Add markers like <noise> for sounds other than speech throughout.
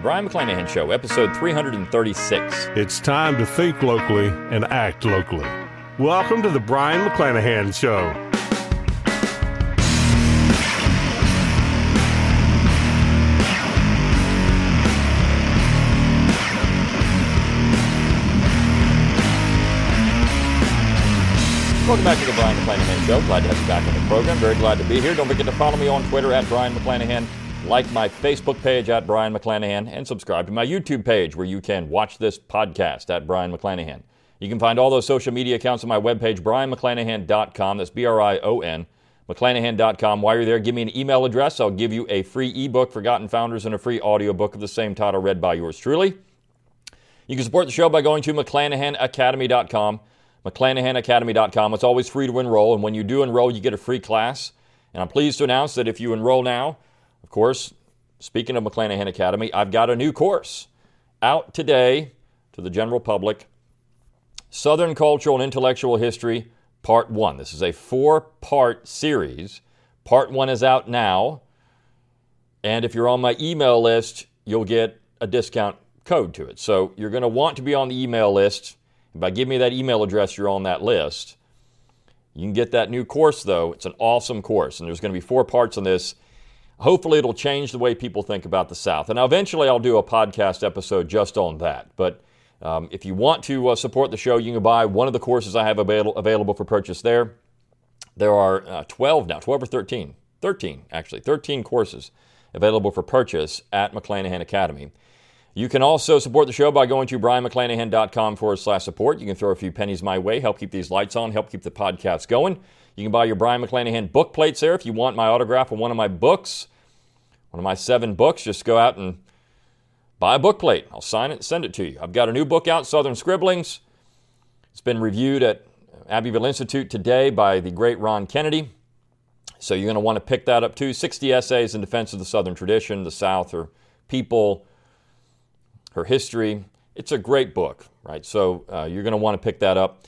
The Brion McClanahan Show, episode 336. It's time to think locally and act locally. Welcome to the Brion McClanahan Show. Welcome back to the Brion McClanahan Show. Glad to have you back on the program. Very glad to be here. Don't forget to follow me on Twitter at Brion McClanahan, like my Facebook page at Brion McClanahan, and subscribe to my YouTube page where you can watch this podcast at Brion McClanahan. You can find all those social media accounts on my webpage, brionmcclanahan.com. That's B R I O N, McClanahan.com. While you're there, give me an email address. I'll give you a free ebook, Forgotten Founders, and a free audiobook of the same title read by yours truly. You can support the show by going to McClanahanacademy.com McClanahanacademy.com. It's always free to enroll, and when you do enroll, you get a free class. And I'm pleased to announce that if you enroll now, of course, speaking of McClanahan Academy, I've got a new course out today to the general public Southern Cultural and Intellectual History, Part 1. This is a four part series. Part 1 is out now. And if you're on my email list, you'll get a discount code to it. So you're going to want to be on the email list by giving me that email address, you're on that list. You can get that new course, though. It's an awesome course, and there's going to be four parts on this. Hopefully, it'll change the way people think about the South. And eventually, I'll do a podcast episode just on that. But um, if you want to uh, support the show, you can buy one of the courses I have avail- available for purchase there. There are uh, 12 now, 12 or 13, 13 actually, 13 courses available for purchase at McClanahan Academy. You can also support the show by going to brionmcclanahan.com forward slash support. You can throw a few pennies my way, help keep these lights on, help keep the podcast going. You can buy your Brion McClanahan book plates there if you want my autograph on one of my books, one of my seven books. Just go out and buy a book plate. I'll sign it and send it to you. I've got a new book out, Southern Scribblings. It's been reviewed at Abbeville Institute today by the great Ron Kennedy. So you're going to want to pick that up too. 60 essays in defense of the Southern tradition, the South, her people her history. It's a great book, right? So uh, you're going to want to pick that up.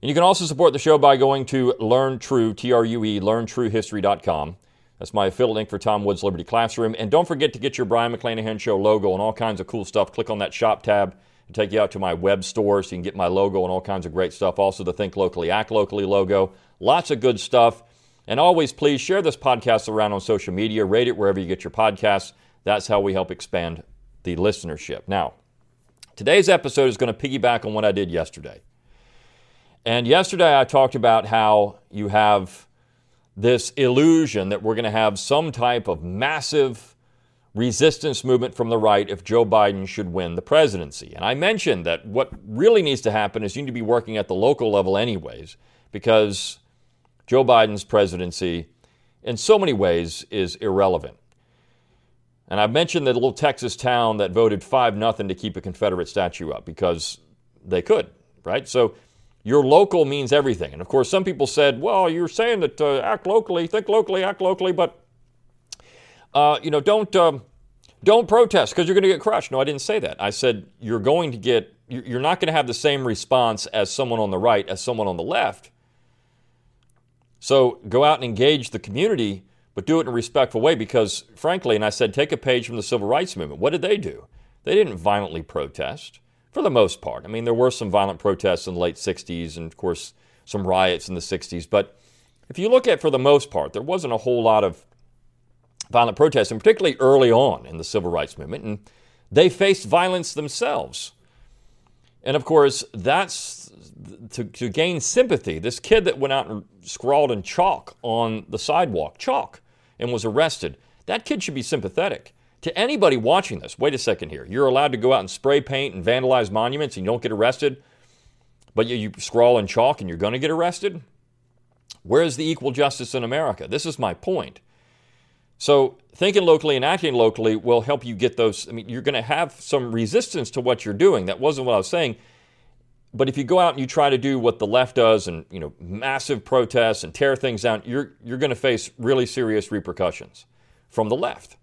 And you can also support the show by going to Learn True, T R U E, learntruehistory.com. That's my affiliate link for Tom Woods Liberty Classroom. And don't forget to get your Brion McClanahan Show logo and all kinds of cool stuff. Click on that shop tab and take you out to my web store so you can get my logo and all kinds of great stuff. Also, the Think Locally, Act Locally logo. Lots of good stuff. And always, please share this podcast around on social media, rate it wherever you get your podcasts. That's how we help expand the listenership. Now, today's episode is going to piggyback on what I did yesterday. And yesterday I talked about how you have this illusion that we're going to have some type of massive resistance movement from the right if Joe Biden should win the presidency. And I mentioned that what really needs to happen is you need to be working at the local level, anyways, because Joe Biden's presidency, in so many ways, is irrelevant. And I've mentioned the little Texas town that voted 5 nothing to keep a Confederate statue up because they could, right? So your local means everything. And of course, some people said, well, you're saying that uh, act locally, think locally, act locally, but, uh, you know, don't, um, don't protest because you're going to get crushed. No, I didn't say that. I said you're going to get, you're not going to have the same response as someone on the right as someone on the left. So go out and engage the community but do it in a respectful way because, frankly, and I said, take a page from the civil rights movement. What did they do? They didn't violently protest for the most part. I mean, there were some violent protests in the late 60s and, of course, some riots in the 60s. But if you look at for the most part, there wasn't a whole lot of violent protests, and particularly early on in the civil rights movement. And they faced violence themselves. And of course, that's to, to gain sympathy. This kid that went out and scrawled in chalk on the sidewalk, chalk, and was arrested. That kid should be sympathetic. To anybody watching this, wait a second here. You're allowed to go out and spray paint and vandalize monuments and you don't get arrested, but you, you scrawl in chalk and you're going to get arrested? Where is the equal justice in America? This is my point. So, thinking locally and acting locally will help you get those. I mean, you're going to have some resistance to what you're doing. That wasn't what I was saying. But if you go out and you try to do what the left does and, you know, massive protests and tear things down, you're, you're going to face really serious repercussions from the left.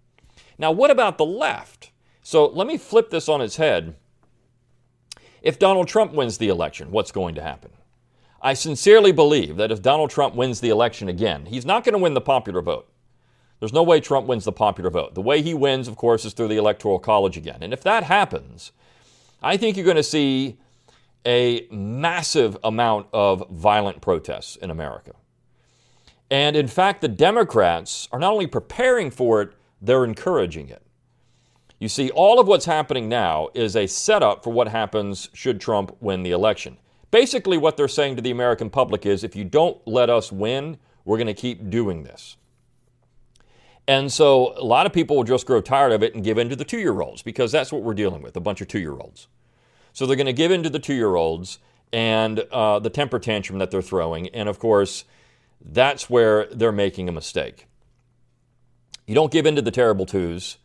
Now, what about the left? So let me flip this on its head. If Donald Trump wins the election, what's going to happen? I sincerely believe that if Donald Trump wins the election again, he's not going to win the popular vote. There's no way Trump wins the popular vote. The way he wins, of course, is through the Electoral College again. And if that happens, I think you're going to see a massive amount of violent protests in America. And in fact, the Democrats are not only preparing for it, they're encouraging it. You see, all of what's happening now is a setup for what happens should Trump win the election. Basically, what they're saying to the American public is if you don't let us win, we're going to keep doing this. And so a lot of people will just grow tired of it and give in to the two year olds because that's what we're dealing with a bunch of two year olds. So they're going to give in to the two year olds and uh, the temper tantrum that they're throwing. And of course, that's where they're making a mistake. You don't give in to the terrible twos,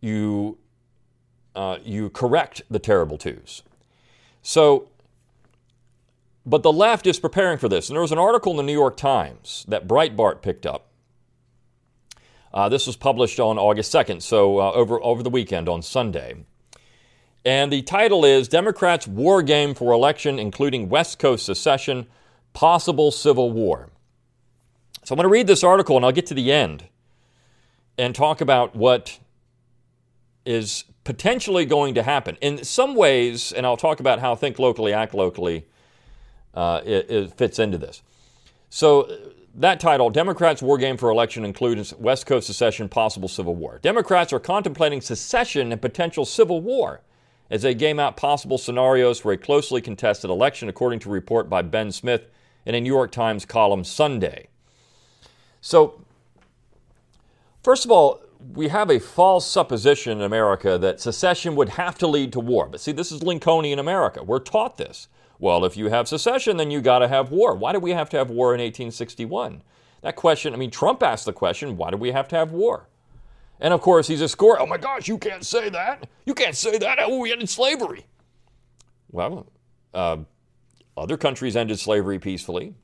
you, uh, you correct the terrible twos. So but the left is preparing for this. And there was an article in the New York Times that Breitbart picked up. Uh, this was published on August 2nd, so uh, over, over the weekend on Sunday. And the title is Democrats' War Game for Election, including West Coast secession, possible civil war. So I'm going to read this article and I'll get to the end and talk about what is potentially going to happen. In some ways, and I'll talk about how Think Locally, Act Locally uh, it, it, fits into this. So that title, Democrats' War Game for Election, includes West Coast secession, possible civil war. Democrats are contemplating secession and potential civil war as they game out possible scenarios for a closely contested election, according to a report by Ben Smith in a New York Times column Sunday. So, first of all, we have a false supposition in America that secession would have to lead to war. But see, this is Lincolnian America. We're taught this. Well, if you have secession, then you got to have war. Why do we have to have war in 1861? That question, I mean, Trump asked the question, why do we have to have war? And of course, he's a score. Oh my gosh, you can't say that. You can't say that. Oh, we ended slavery. Well, uh, other countries ended slavery peacefully.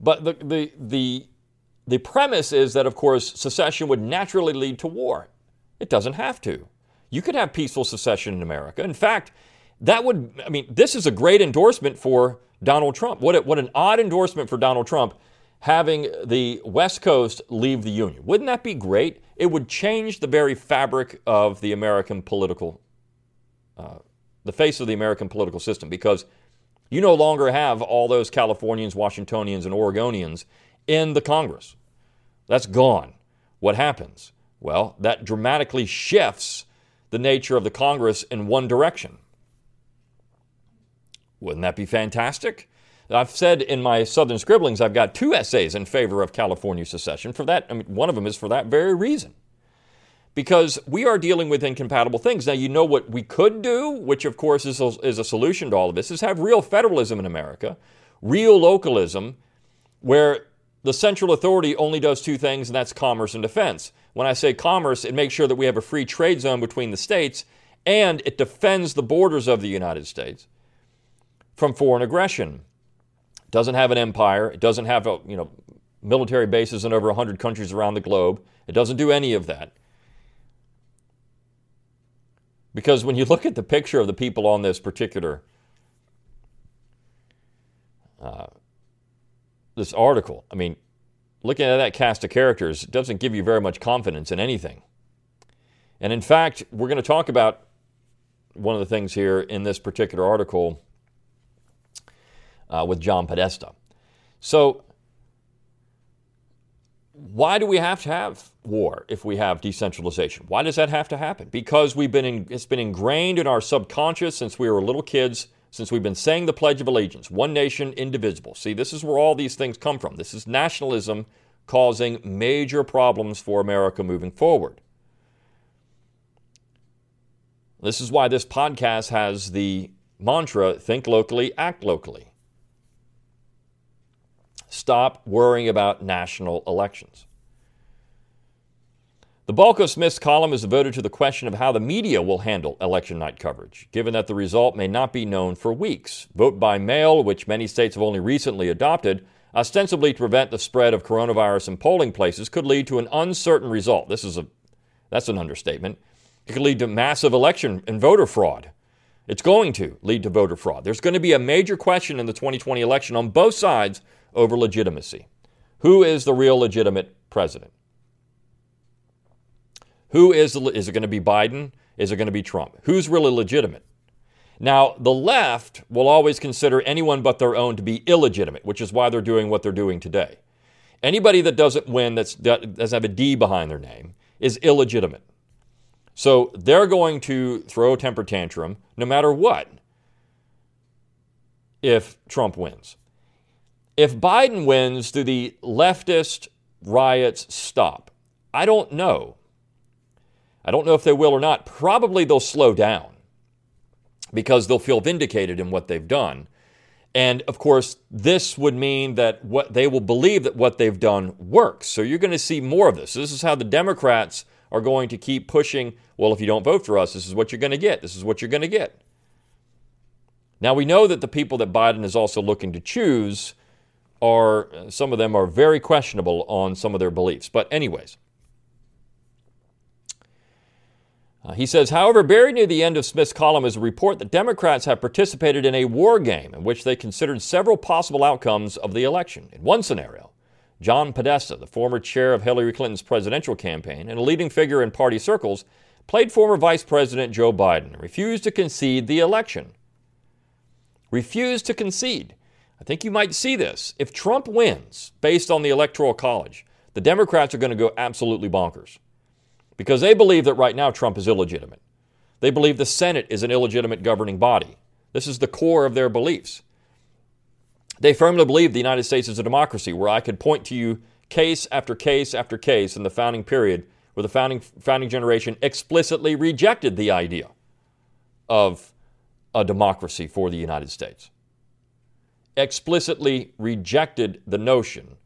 But the, the, the, the premise is that, of course, secession would naturally lead to war. It doesn't have to. You could have peaceful secession in America. In fact, that would, I mean, this is a great endorsement for Donald Trump. What, a, what an odd endorsement for Donald Trump having the West Coast leave the Union. Wouldn't that be great? It would change the very fabric of the American political, uh, the face of the American political system because you no longer have all those Californians, Washingtonians, and Oregonians in the Congress. That's gone. What happens? Well, that dramatically shifts the nature of the Congress in one direction. Wouldn't that be fantastic? I've said in my Southern Scribblings, I've got two essays in favor of California secession. For that, I mean, one of them is for that very reason. Because we are dealing with incompatible things. Now, you know what we could do, which of course is a, is a solution to all of this, is have real federalism in America, real localism, where the central authority only does two things, and that's commerce and defense. When I say commerce, it makes sure that we have a free trade zone between the states and it defends the borders of the United States from foreign aggression. It doesn't have an empire. It doesn't have a, you know military bases in over 100 countries around the globe. It doesn't do any of that. Because when you look at the picture of the people on this particular uh, this article, I mean, looking at that cast of characters doesn't give you very much confidence in anything. And in fact, we're going to talk about one of the things here in this particular article uh, with John Podesta. So, why do we have to have war if we have decentralization? Why does that have to happen? Because we've been in, it's been ingrained in our subconscious since we were little kids, since we've been saying the Pledge of Allegiance, one nation, indivisible. See, this is where all these things come from. This is nationalism causing major problems for America moving forward. This is why this podcast has the mantra think locally, act locally. Stop worrying about national elections. The bulk of Smith's column is devoted to the question of how the media will handle election night coverage, given that the result may not be known for weeks. Vote by mail, which many states have only recently adopted, ostensibly to prevent the spread of coronavirus in polling places, could lead to an uncertain result. This is a that's an understatement. It could lead to massive election and voter fraud. It's going to lead to voter fraud. There's going to be a major question in the 2020 election on both sides over legitimacy. Who is the real legitimate president. Who is, is it going to be Biden? Is it going to be Trump? Who's really legitimate? Now, the left will always consider anyone but their own to be illegitimate, which is why they're doing what they're doing today. Anybody that doesn't win, that's, that doesn't have a D behind their name, is illegitimate. So they're going to throw a temper tantrum no matter what if Trump wins. If Biden wins, do the leftist riots stop? I don't know. I don't know if they will or not. Probably they'll slow down because they'll feel vindicated in what they've done. And of course, this would mean that what they will believe that what they've done works. So you're going to see more of this. This is how the Democrats are going to keep pushing. Well, if you don't vote for us, this is what you're going to get. This is what you're going to get. Now we know that the people that Biden is also looking to choose are some of them are very questionable on some of their beliefs. But anyways, Uh, he says, however, buried near the end of Smith's column is a report that Democrats have participated in a war game in which they considered several possible outcomes of the election. In one scenario, John Podesta, the former chair of Hillary Clinton's presidential campaign and a leading figure in party circles, played former Vice President Joe Biden and refused to concede the election. Refused to concede. I think you might see this. If Trump wins based on the Electoral College, the Democrats are going to go absolutely bonkers because they believe that right now Trump is illegitimate. They believe the Senate is an illegitimate governing body. This is the core of their beliefs. They firmly believe the United States is a democracy where I could point to you case after case after case in the founding period where the founding, founding generation explicitly rejected the idea of a democracy for the United States. Explicitly rejected the notion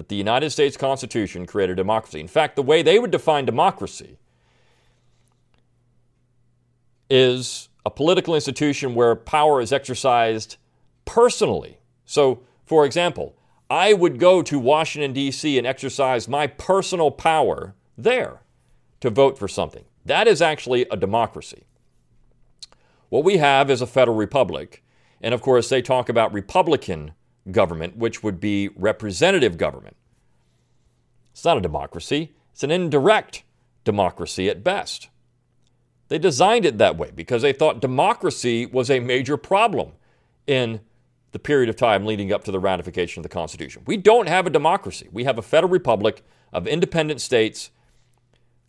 that the United States Constitution created democracy. In fact, the way they would define democracy is a political institution where power is exercised personally. So, for example, I would go to Washington, D.C. and exercise my personal power there to vote for something. That is actually a democracy. What we have is a federal republic. And of course, they talk about Republican government, which would be representative government. It's not a democracy, it's an indirect democracy at best. They designed it that way because they thought democracy was a major problem in the period of time leading up to the ratification of the Constitution. We don't have a democracy. We have a federal republic of independent states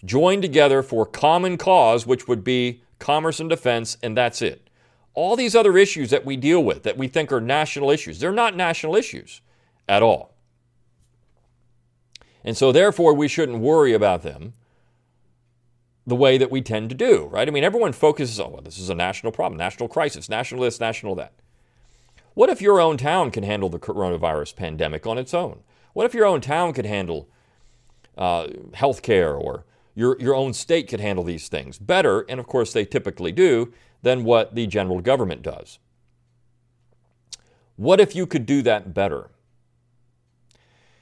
joined together for common cause, which would be commerce and defense, and that's it. All these other issues that we deal with that we think are national issues, they're not national issues at all. And so, therefore, we shouldn't worry about them the way that we tend to do, right? I mean, everyone focuses on, well, this is a national problem, national crisis, national this, national that. What if your own town can handle the coronavirus pandemic on its own? What if your own town could handle uh, health care or your, your own state could handle these things better, and of course they typically do, than what the general government does. What if you could do that better?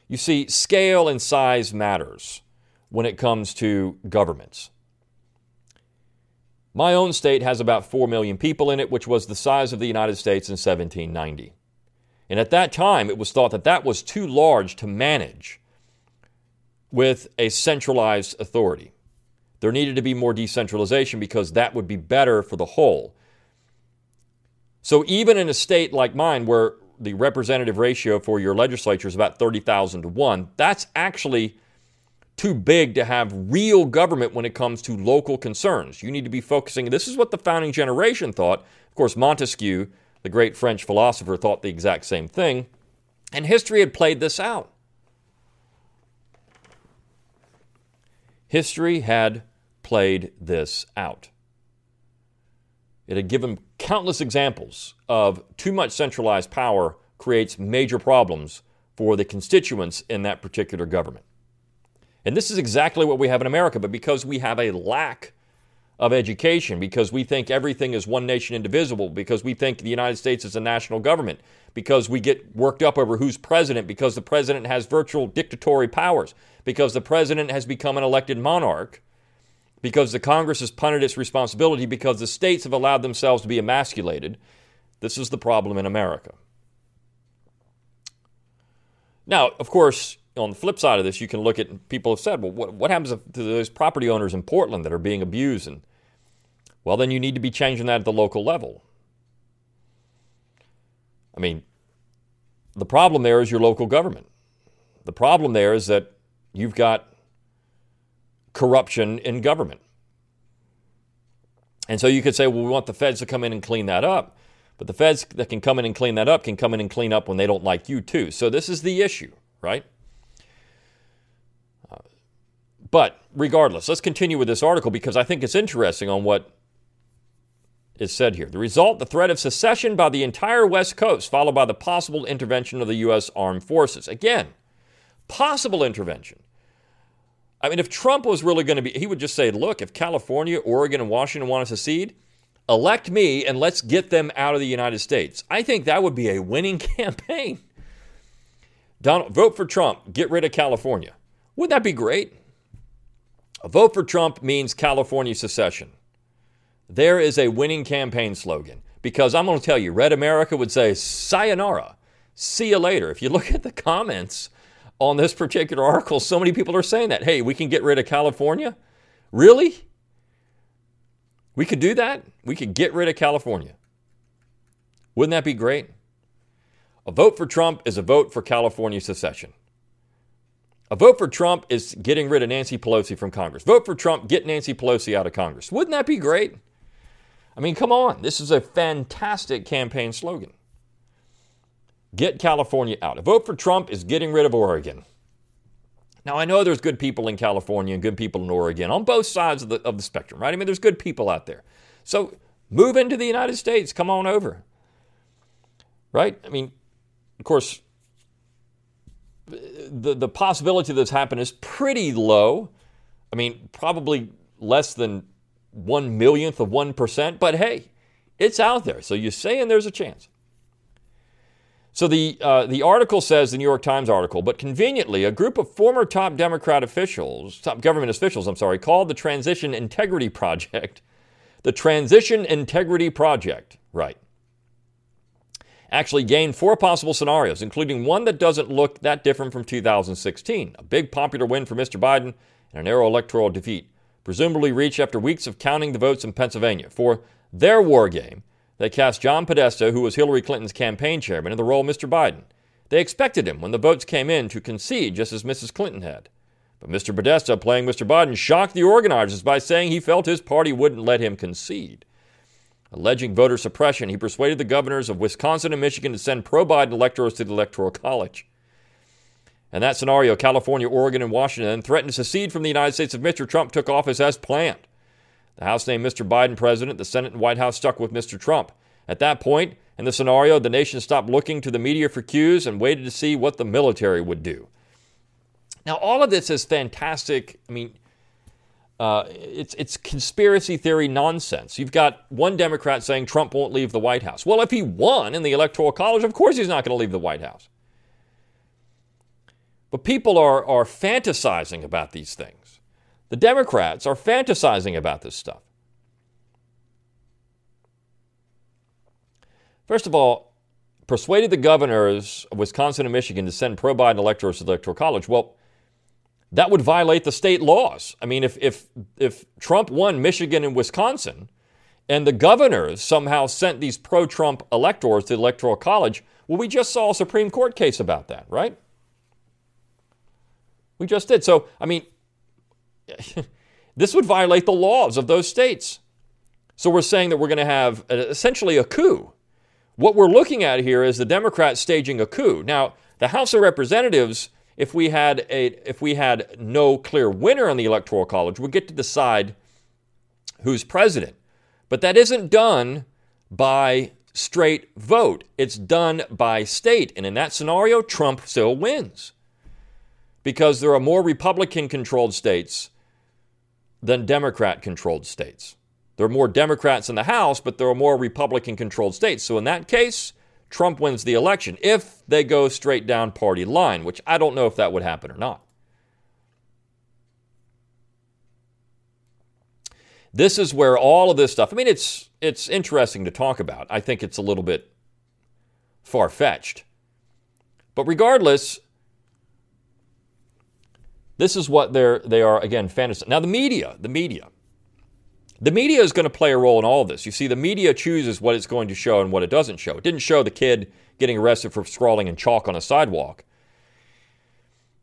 You see, scale and size matters when it comes to governments. My own state has about 4 million people in it, which was the size of the United States in 1790. And at that time, it was thought that that was too large to manage with a centralized authority. There needed to be more decentralization because that would be better for the whole. So, even in a state like mine, where the representative ratio for your legislature is about 30,000 to 1, that's actually too big to have real government when it comes to local concerns. You need to be focusing. This is what the founding generation thought. Of course, Montesquieu, the great French philosopher, thought the exact same thing. And history had played this out. History had played this out. It had given countless examples of too much centralized power creates major problems for the constituents in that particular government. And this is exactly what we have in America, but because we have a lack of education, because we think everything is one nation indivisible, because we think the United States is a national government, because we get worked up over who's president, because the president has virtual dictatorial powers, because the president has become an elected monarch, because the Congress has punted its responsibility, because the states have allowed themselves to be emasculated. This is the problem in America. Now, of course, on the flip side of this, you can look at people have said, well, what, what happens to those property owners in Portland that are being abused? And well, then you need to be changing that at the local level. I mean, the problem there is your local government. The problem there is that you've got corruption in government. And so you could say, well, we want the feds to come in and clean that up. But the feds that can come in and clean that up can come in and clean up when they don't like you, too. So this is the issue, right? Uh, but regardless, let's continue with this article because I think it's interesting on what is said here. The result the threat of secession by the entire West Coast, followed by the possible intervention of the U.S. Armed Forces. Again, possible intervention. I mean, if Trump was really going to be, he would just say, look, if California, Oregon, and Washington want to secede, elect me and let's get them out of the United States. I think that would be a winning <laughs> campaign. Donald, vote for Trump, get rid of California. Wouldn't that be great? A vote for Trump means California secession. There is a winning campaign slogan because I'm going to tell you, Red America would say, sayonara, see you later. If you look at the comments on this particular article, so many people are saying that. Hey, we can get rid of California? Really? We could do that. We could get rid of California. Wouldn't that be great? A vote for Trump is a vote for California secession. A vote for Trump is getting rid of Nancy Pelosi from Congress. Vote for Trump, get Nancy Pelosi out of Congress. Wouldn't that be great? I mean, come on. This is a fantastic campaign slogan. Get California out. A vote for Trump is getting rid of Oregon. Now, I know there's good people in California and good people in Oregon on both sides of the, of the spectrum, right? I mean, there's good people out there. So move into the United States. Come on over. Right? I mean, of course, the, the possibility of this happen is pretty low. I mean, probably less than one millionth of 1%, but hey, it's out there. So you're saying there's a chance. So the, uh, the article says, the New York Times article, but conveniently, a group of former top Democrat officials, top government officials, I'm sorry, called the Transition Integrity Project <laughs> the Transition Integrity Project, right, actually gained four possible scenarios, including one that doesn't look that different from 2016 a big popular win for Mr. Biden and a narrow electoral defeat, presumably reached after weeks of counting the votes in Pennsylvania. For their war game, they cast John Podesta, who was Hillary Clinton's campaign chairman, in the role of Mr. Biden. They expected him, when the votes came in, to concede just as Mrs. Clinton had. But Mr. Podesta, playing Mr. Biden, shocked the organizers by saying he felt his party wouldn't let him concede. Alleging voter suppression, he persuaded the governors of Wisconsin and Michigan to send pro Biden electors to the Electoral College. In that scenario, California, Oregon, and Washington threatened to secede from the United States if Mr. Trump took office as planned. The House named Mr. Biden president. The Senate and White House stuck with Mr. Trump. At that point, in the scenario, the nation stopped looking to the media for cues and waited to see what the military would do. Now, all of this is fantastic. I mean, uh, it's, it's conspiracy theory nonsense. You've got one Democrat saying Trump won't leave the White House. Well, if he won in the Electoral College, of course he's not going to leave the White House. But people are, are fantasizing about these things. The Democrats are fantasizing about this stuff. First of all, persuaded the governors of Wisconsin and Michigan to send pro Biden electors to the Electoral College. Well, that would violate the state laws. I mean, if, if, if Trump won Michigan and Wisconsin, and the governors somehow sent these pro Trump electors to the Electoral College, well, we just saw a Supreme Court case about that, right? We just did. So, I mean, <laughs> this would violate the laws of those states. So we're saying that we're going to have essentially a coup. What we're looking at here is the Democrats staging a coup. Now, the House of Representatives, if we had a if we had no clear winner in the electoral college, would get to decide who's president. But that isn't done by straight vote. It's done by state. And in that scenario, Trump still wins. Because there are more Republican controlled states than Democrat controlled states. There are more Democrats in the House, but there are more Republican controlled states. So in that case, Trump wins the election if they go straight down party line, which I don't know if that would happen or not. This is where all of this stuff, I mean, it's, it's interesting to talk about. I think it's a little bit far fetched. But regardless, This is what they're they are again fantasy. Now the media, the media. The media is going to play a role in all this. You see, the media chooses what it's going to show and what it doesn't show. It didn't show the kid getting arrested for scrawling in chalk on a sidewalk.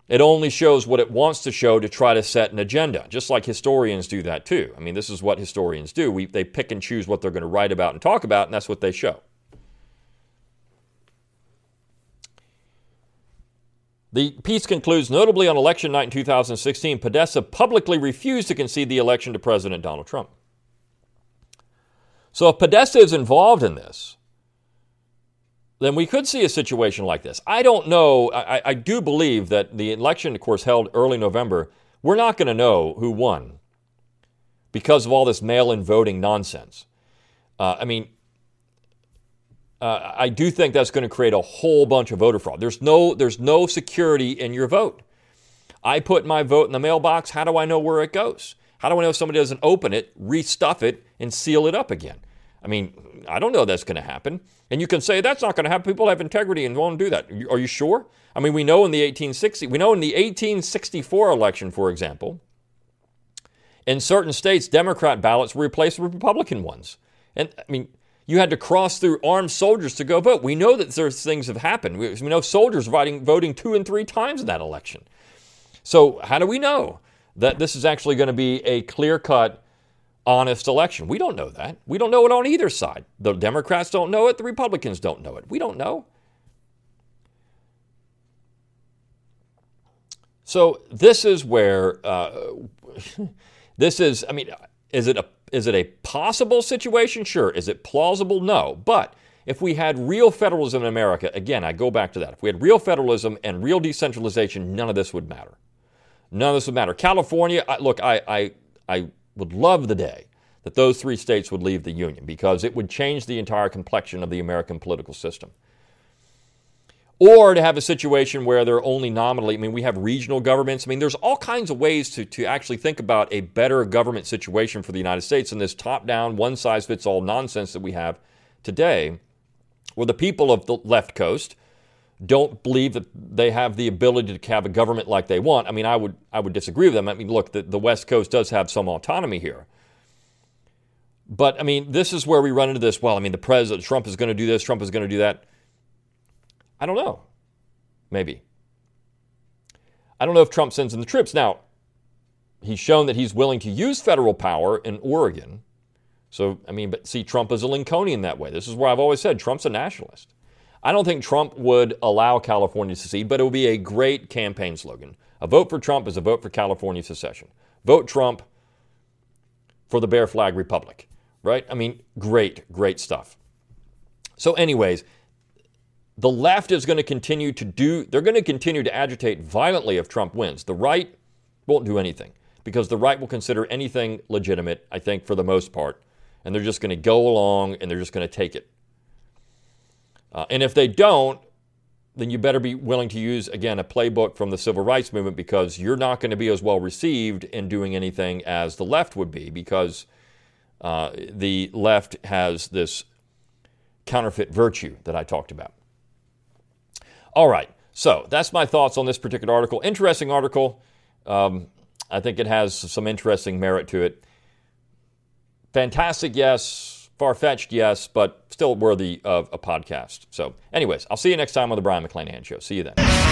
It only shows what it wants to show to try to set an agenda, just like historians do that too. I mean, this is what historians do. We, they pick and choose what they're going to write about and talk about, and that's what they show. The piece concludes notably on election night in 2016, Podesta publicly refused to concede the election to President Donald Trump. So if Podesta is involved in this, then we could see a situation like this. I don't know. I, I do believe that the election, of course, held early November, we're not going to know who won because of all this mail in voting nonsense. Uh, I mean, uh, I do think that's going to create a whole bunch of voter fraud. There's no, there's no security in your vote. I put my vote in the mailbox. How do I know where it goes? How do I know if somebody doesn't open it, restuff it, and seal it up again? I mean, I don't know that's going to happen. And you can say that's not going to happen. People have integrity and won't do that. Are you sure? I mean, we know in the 1860, we know in the 1864 election, for example, in certain states, Democrat ballots were replaced with Republican ones. And I mean, you had to cross through armed soldiers to go vote. We know that there's things have happened. We, we know soldiers voting, voting two and three times in that election. So how do we know that this is actually going to be a clear cut honest election. We don't know that. We don't know it on either side. The Democrats don't know it, the Republicans don't know it. We don't know. So this is where uh, <laughs> this is. I mean, is it a is it a possible situation? Sure. Is it plausible? No. But if we had real federalism in America, again, I go back to that. If we had real federalism and real decentralization, none of this would matter. None of this would matter. California, I, look, I, I, I would love the day that those three states would leave the Union because it would change the entire complexion of the American political system. Or to have a situation where they're only nominally, I mean, we have regional governments. I mean, there's all kinds of ways to, to actually think about a better government situation for the United States than this top down, one size fits all nonsense that we have today, where the people of the left coast don't believe that they have the ability to have a government like they want. I mean, I would I would disagree with them. I mean, look, the, the West Coast does have some autonomy here. But I mean, this is where we run into this. Well, I mean, the president Trump is going to do this, Trump is going to do that. I don't know. Maybe. I don't know if Trump sends in the troops. Now, he's shown that he's willing to use federal power in Oregon. So, I mean, but see, Trump is a Lincolnian that way. This is where I've always said Trump's a nationalist. I don't think Trump would allow California to secede, but it would be a great campaign slogan. A vote for Trump is a vote for California secession. Vote Trump for the Bear Flag Republic, right? I mean, great, great stuff. So, anyways, the left is going to continue to do, they're going to continue to agitate violently if Trump wins. The right won't do anything because the right will consider anything legitimate, I think, for the most part. And they're just going to go along and they're just going to take it. Uh, and if they don't, then you better be willing to use, again, a playbook from the civil rights movement because you're not going to be as well received in doing anything as the left would be because uh, the left has this counterfeit virtue that I talked about. All right, so that's my thoughts on this particular article. Interesting article. Um, I think it has some interesting merit to it. Fantastic, yes Far fetched, yes, but still worthy of a podcast. So, anyways, I'll see you next time on the Brion McClanahan Show. See you then.